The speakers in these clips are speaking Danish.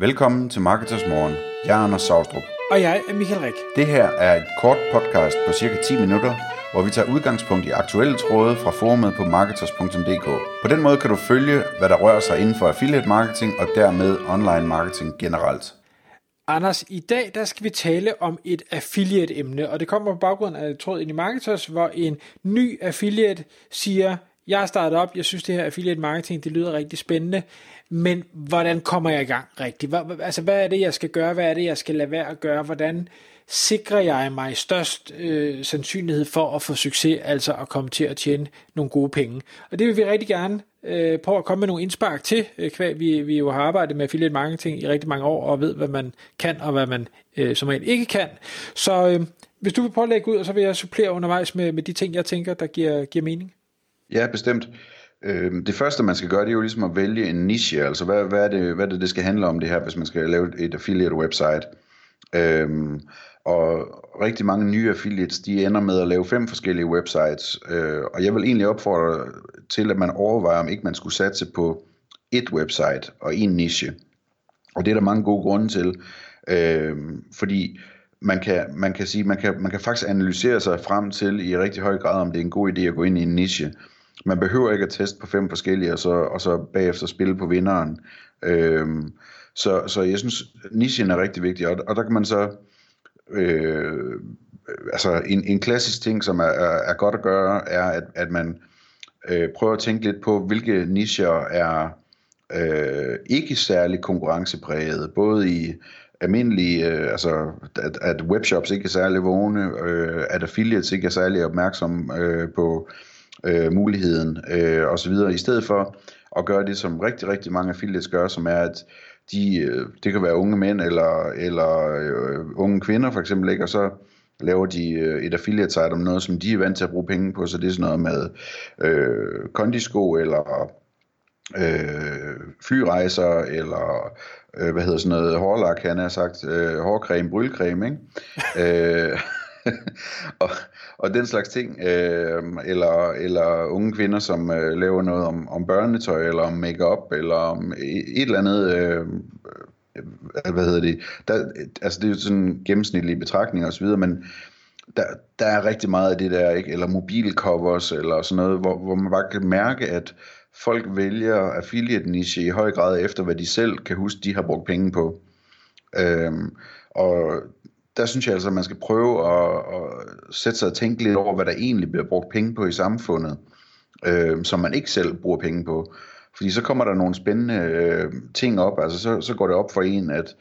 Velkommen til Marketers Morgen. Jeg er Anders Saustrup. Og jeg er Michael Rik. Det her er et kort podcast på cirka 10 minutter, hvor vi tager udgangspunkt i aktuelle tråde fra forumet på marketers.dk. På den måde kan du følge, hvad der rører sig inden for affiliate marketing og dermed online marketing generelt. Anders, i dag der skal vi tale om et affiliate-emne, og det kommer på baggrund af tråd ind i Marketers, hvor en ny affiliate siger, jeg har startet op, jeg synes det her affiliate marketing, det lyder rigtig spændende, men hvordan kommer jeg i gang rigtigt? Hvad, altså hvad er det, jeg skal gøre? Hvad er det, jeg skal lade være at gøre? Hvordan sikrer jeg mig størst øh, sandsynlighed for at få succes, altså at komme til at tjene nogle gode penge? Og det vil vi rigtig gerne øh, prøve at komme med nogle indspark til, øh, kvad vi, vi jo har arbejdet med affiliate marketing i rigtig mange år, og ved, hvad man kan, og hvad man øh, som regel ikke kan. Så øh, hvis du vil prøve at lægge ud, og så vil jeg supplere undervejs med, med de ting, jeg tænker, der giver, giver mening. Ja, bestemt. Øh, det første, man skal gøre, det er jo ligesom at vælge en niche. Altså, hvad, hvad, er det, hvad er det, det skal handle om det her, hvis man skal lave et affiliate website. Øhm, og rigtig mange nye affiliates, de ender med at lave fem forskellige websites. Øh, og jeg vil egentlig opfordre til, at man overvejer, om ikke man skulle satse på et website og en niche. Og det er der mange gode grunde til. Øh, fordi man kan, man kan sige, man kan, man kan faktisk analysere sig frem til i rigtig høj grad, om det er en god idé at gå ind i en niche. Man behøver ikke at teste på fem forskellige, og så, og så bagefter spille på vinderen. Øhm, så, så jeg synes, nichen er rigtig vigtig, og, og der kan man så... Øh, altså en, en klassisk ting, som er, er, er godt at gøre, er, at, at man øh, prøver at tænke lidt på, hvilke nischer er øh, ikke særlig konkurrencepræget, både i almindelige, øh, altså at, at webshops ikke er særlig vågne, øh, at affiliates ikke er særlig opmærksomme øh, på øh, muligheden øh, osv., i stedet for at gøre det, som rigtig, rigtig mange affiliates gør, som er, at de, øh, det kan være unge mænd eller, eller øh, unge kvinder for eksempel, ikke? og så laver de øh, et affiliate site om noget, som de er vant til at bruge penge på, så det er sådan noget med øh, kondisko eller øh, flyrejser eller øh, hvad hedder sådan noget hårlak, han har sagt, øh, hårcreme, brylcreme, ikke? øh, og, og den slags ting, øh, eller, eller unge kvinder, som øh, laver noget om, om børnetøj, eller om makeup eller om et eller andet, øh, øh, hvad hedder det, der, altså det er jo sådan gennemsnitlige betragtninger osv., men der, der er rigtig meget af det der, ikke? eller mobilcovers, eller sådan noget, hvor, hvor man bare kan mærke, at folk vælger affiliate niche i høj grad efter, hvad de selv kan huske, de har brugt penge på. Øhm, og der synes jeg altså, at man skal prøve at, at sætte sig og tænke lidt over, hvad der egentlig bliver brugt penge på i samfundet, øh, som man ikke selv bruger penge på. Fordi så kommer der nogle spændende øh, ting op, altså så, så går det op for en, at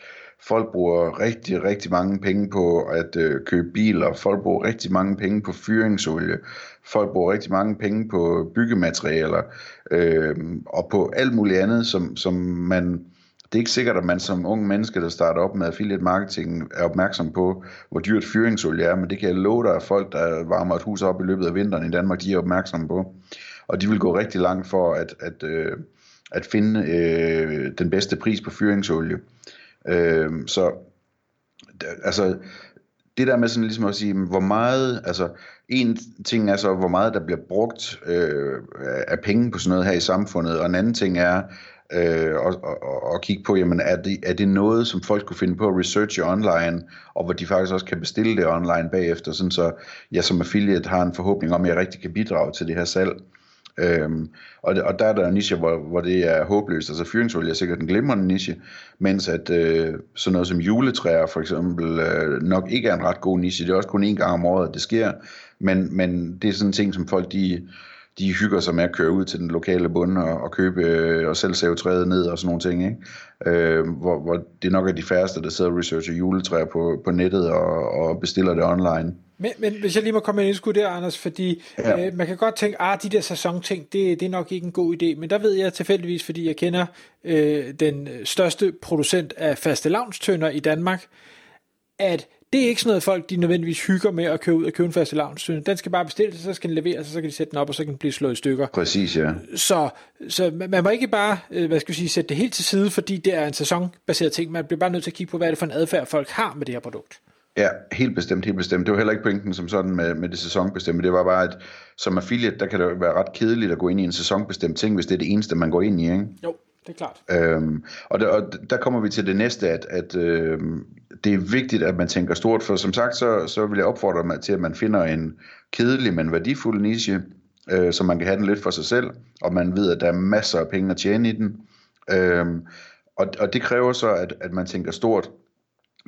folk bruger rigtig, rigtig mange penge på at øh, købe biler, folk bruger rigtig mange penge på fyringsolie, folk bruger rigtig mange penge på byggematerialer, øh, og på alt muligt andet, som, som man det er ikke sikkert, at man som ung menneske, der starter op med affiliate marketing, er opmærksom på, hvor dyrt fyringsolie er, men det kan jeg love dig, at folk, der varmer et hus op i løbet af vinteren i Danmark, de er opmærksomme på. Og de vil gå rigtig langt for at, at, øh, at finde øh, den bedste pris på fyringsolie. Øh, så altså, det der med sådan ligesom at sige, hvor meget, altså en ting er så, hvor meget der bliver brugt øh, af penge på sådan noget her i samfundet, og en anden ting er, øh, og, og, og kigge på, jamen er det, er det noget, som folk kunne finde på at researche online, og hvor de faktisk også kan bestille det online bagefter, sådan så jeg som affiliate har en forhåbning om, at jeg rigtig kan bidrage til det her salg. Øhm, og, og der er der en niche, hvor, hvor det er håbløst. Altså fyringsolie er sikkert en glimrende niche, mens at øh, sådan noget som juletræer for eksempel øh, nok ikke er en ret god niche. Det er også kun én gang om året, at det sker. Men, men det er sådan en ting, som folk de, de hygger sig med at køre ud til den lokale bund og, og købe øh, og selv save træet ned og sådan nogle ting. Ikke? Øh, hvor, hvor det nok er de færreste, der sidder og researcher juletræer på, på nettet og, og bestiller det online. Men, men hvis jeg lige må komme med en indskud der, Anders, fordi ja. øh, man kan godt tænke, at ah, de der sæsonting, det, det er nok ikke en god idé, men der ved jeg tilfældigvis, fordi jeg kender øh, den største producent af faste lavnstønder i Danmark, at det er ikke sådan noget, folk de nødvendigvis hygger med at købe ud og købe en faste lavnstønder. Den skal bare bestilles, så skal den leveres, og så kan de sætte den op, og så kan den blive slået i stykker. Præcis, ja. Så, så man må ikke bare, øh, hvad skal jeg sige, sætte det helt til side, fordi det er en sæsonbaseret ting. Man bliver bare nødt til at kigge på, hvad er det for en adfærd, folk har med det her produkt. Ja, helt bestemt, helt bestemt. Det var heller ikke pointen som sådan med, med det sæsonbestemte. Det var bare, at som affiliate, der kan det være ret kedeligt at gå ind i en sæsonbestemt ting, hvis det er det eneste, man går ind i, ikke? Jo det er klart. Øhm, og, der, og der kommer vi til det næste, at, at øhm, det er vigtigt, at man tænker stort, for som sagt, så, så vil jeg opfordre mig til, at man finder en kedelig, men værdifuld niche, øh, så man kan have den lidt for sig selv, og man ved, at der er masser af penge at tjene i den. Øhm, og, og det kræver så, at, at man tænker stort.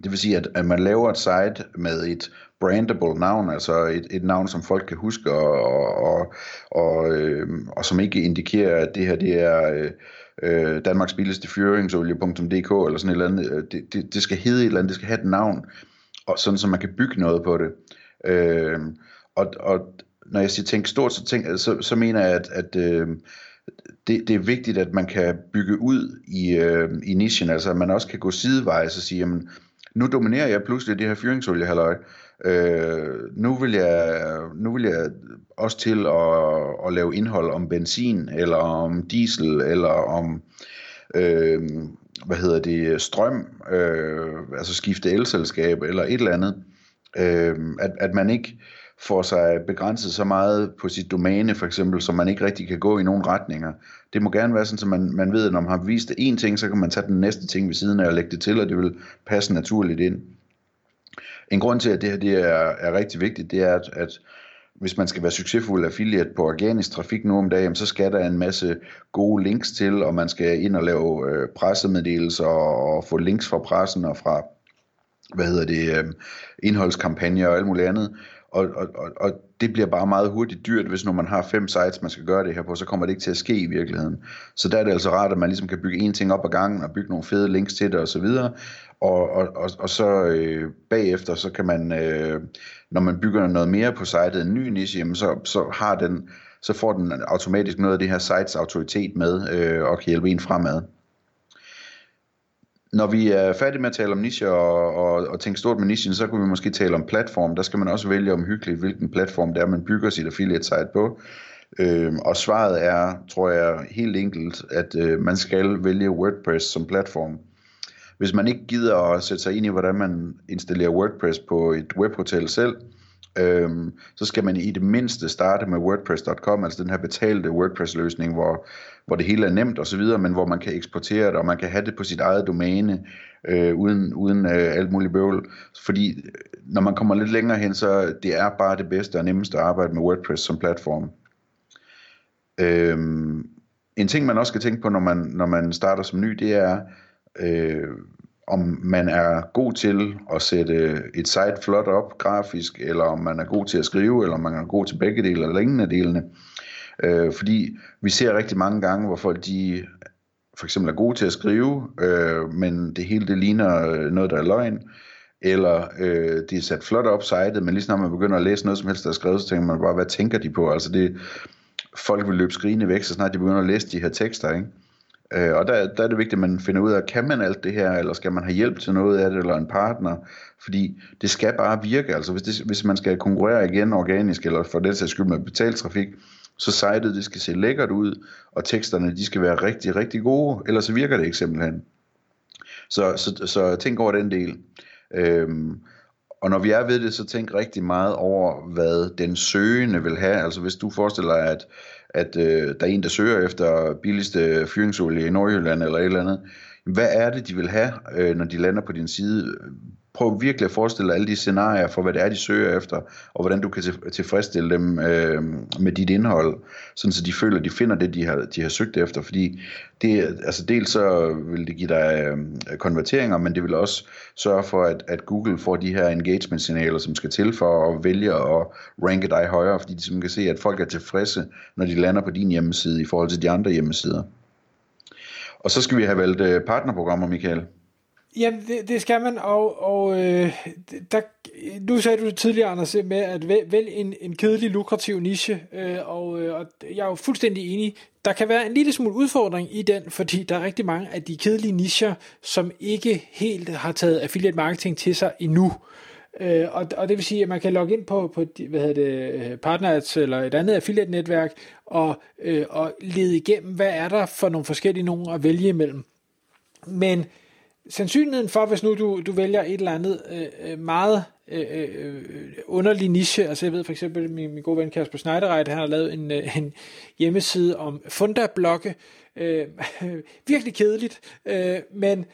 Det vil sige, at, at man laver et site med et brandable navn, altså et, et navn, som folk kan huske, og, og, og, øh, og som ikke indikerer, at det her det er øh, øh Danmarks billigste fyringsolie.dk eller sådan et eller andet. Øh, det, det, det skal hedde et eller andet, det skal have et navn, og sådan, så man kan bygge noget på det. Øh, og, og når jeg siger tænk stort, så, tænk, så, så mener jeg, at, at øh, det, det er vigtigt, at man kan bygge ud i, øh, i nichen, altså at man også kan gå sidevejs og sige, jamen, nu dominerer jeg pludselig det her fyringsolie. Øh, nu, vil jeg, nu vil jeg også til at, at lave indhold om benzin, eller om diesel, eller om øh, hvad hedder det, strøm, øh, altså skifte elselskab, eller et eller andet. Øh, at, at man ikke får sig begrænset så meget på sit domæne, for eksempel, så man ikke rigtig kan gå i nogen retninger. Det må gerne være sådan, at man, man ved, at når man har vist en ting, så kan man tage den næste ting ved siden af og lægge det til, og det vil passe naturligt ind. En grund til, at det her det er, er rigtig vigtigt, det er, at, at hvis man skal være succesfuld affiliate på organisk trafik nu om dagen, så skal der en masse gode links til, og man skal ind og lave øh, pressemeddelelser og, og få links fra pressen og fra hvad hedder det, øh, indholdskampagner og alt muligt andet. Og, og, og, og det bliver bare meget hurtigt dyrt, hvis når man har fem sites, man skal gøre det her på, så kommer det ikke til at ske i virkeligheden. Så der er det altså rart, at man ligesom kan bygge en ting op ad gangen, og bygge nogle fede links til det osv., og, så videre. og, og, og, og så øh, bagefter, så kan man, øh, når man bygger noget mere på sitet, en ny niche, jamen så, så har den, så får den automatisk noget af det her sites autoritet med, øh, og kan hjælpe en fremad. Når vi er færdige med at tale om niche og, og, og tænke stort med nichen, så kunne vi måske tale om platform. Der skal man også vælge omhyggeligt, hvilken platform det er, man bygger sit affiliate site på. Øhm, og svaret er, tror jeg, helt enkelt, at øh, man skal vælge WordPress som platform. Hvis man ikke gider at sætte sig ind i, hvordan man installerer WordPress på et webhotel selv, øhm, så skal man i det mindste starte med WordPress.com, altså den her betalte WordPress-løsning, hvor, hvor det hele er nemt og så videre, men hvor man kan eksportere det, og man kan have det på sit eget domæne, øh, uden, uden øh, alt muligt bøvl. Fordi øh, når man kommer lidt længere hen, så det er bare det bedste og nemmeste at arbejde med WordPress som platform. Øhm, en ting, man også skal tænke på, når man, når man starter som ny, det er, øh, om man er god til at sætte et site flot op grafisk, eller om man er god til at skrive, eller om man er god til begge dele, eller ingen af delene. Øh, fordi vi ser rigtig mange gange, hvor folk de for eksempel er gode til at skrive, øh, men det hele det ligner øh, noget, der er løgn, eller øh, det er sat flot op sitet, men lige snart man begynder at læse noget som helst, der er skrevet, så tænker man bare, hvad tænker de på? Altså det, folk vil løbe skrigende væk, så snart de begynder at læse de her tekster, ikke? Øh, og der, der er det vigtigt, at man finder ud af, kan man alt det her, eller skal man have hjælp til noget af det, eller en partner, fordi det skal bare virke, altså hvis, det, hvis man skal konkurrere igen organisk, eller for det sags skyld med betalt trafik, så sitet det skal se lækkert ud, og teksterne de skal være rigtig, rigtig gode, ellers så virker det ikke simpelthen. Så, så, så tænk over den del. Øhm, og når vi er ved det, så tænk rigtig meget over, hvad den søgende vil have. Altså hvis du forestiller dig, at at øh, der er en, der søger efter billigste fyringsolie i Nordjylland eller et eller andet. Hvad er det, de vil have, øh, når de lander på din side? Prøv virkelig at forestille dig alle de scenarier for, hvad det er, de søger efter, og hvordan du kan tilfredsstille dem øh, med dit indhold, sådan så de føler, at de finder det, de har, de har søgt efter. Fordi det, altså dels så vil det give dig øh, konverteringer, men det vil også sørge for, at, at Google får de her engagement-signaler, som skal til for at vælge at ranke dig højere, fordi de kan se, at folk er tilfredse, når de lander på din hjemmeside i forhold til de andre hjemmesider. Og så skal vi have valgt øh, partnerprogrammer, Michael. Ja, det, det skal man, og, og øh, der, nu sagde du tidligere, Anders, med at vælge en, en kedelig, lukrativ niche, øh, og, øh, og jeg er jo fuldstændig enig. Der kan være en lille smule udfordring i den, fordi der er rigtig mange af de kedelige nicher, som ikke helt har taget affiliate marketing til sig endnu. Øh, Øh, og, og det vil sige, at man kan logge ind på, på hvad hedder det, øh, Partners eller et andet affiliate-netværk og, øh, og lede igennem, hvad er der for nogle forskellige nogen at vælge imellem. Men sandsynligheden for, hvis nu du, du vælger et eller andet øh, øh meget øh, underlig niche, altså jeg ved for eksempel, min, min gode ven Kasper Schneiderreit, han har lavet en, øh, en hjemmeside om fundablokke, øh, virkelig kedeligt, øh, men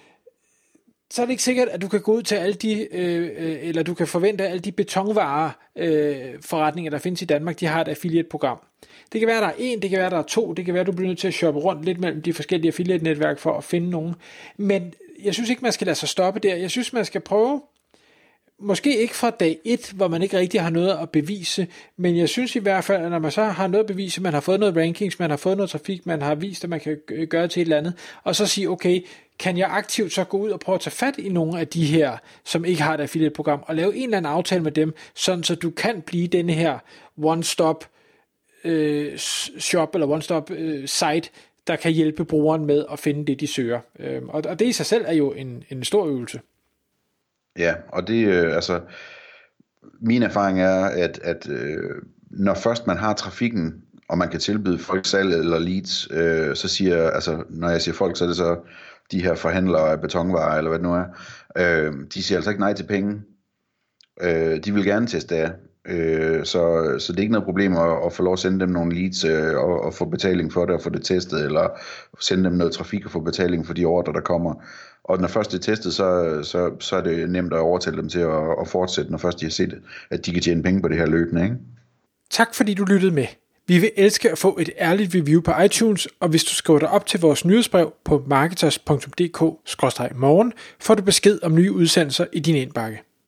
så er det ikke sikkert, at du kan gå ud til alle de, øh, øh, eller du kan forvente, at alle de betonvarer øh, forretninger, der findes i Danmark, de har et affiliate-program. Det kan være, der er en, det kan være, der er to, det kan være, du bliver nødt til at shoppe rundt lidt mellem de forskellige affiliate-netværk for at finde nogen. Men jeg synes ikke, man skal lade sig stoppe der. Jeg synes, man skal prøve, måske ikke fra dag 1, hvor man ikke rigtig har noget at bevise, men jeg synes i hvert fald, at når man så har noget at bevise, man har fået noget rankings, man har fået noget trafik, man har vist, at man kan gøre til et eller andet, og så sige, okay, kan jeg aktivt så gå ud og prøve at tage fat i nogle af de her, som ikke har et affiliate-program, og lave en eller anden aftale med dem, sådan så du kan blive denne her one-stop øh, shop eller one-stop øh, site, der kan hjælpe brugeren med at finde det, de søger. Øh, og, og det i sig selv er jo en, en stor øvelse. Ja, og det øh, altså, min erfaring er, at, at øh, når først man har trafikken, og man kan tilbyde folk salg eller leads, øh, så siger, altså når jeg siger folk, så er det så de her forhandlere af betonvarer, eller hvad det nu er, øh, de siger altså ikke nej til penge. Øh, de vil gerne teste af. Øh, så, så det er ikke noget problem at, at få lov at sende dem nogle leads øh, og, og få betaling for det og få det testet, eller sende dem noget trafik og få betaling for de ordre, der kommer. Og når først det er testet, så, så, så er det nemt at overtale dem til at, at fortsætte, når først de har set, at de kan tjene penge på det her løbende. Ikke? Tak fordi du lyttede med. Vi vil elske at få et ærligt review på iTunes, og hvis du skriver dig op til vores nyhedsbrev på marketers.dk-morgen, får du besked om nye udsendelser i din indbakke.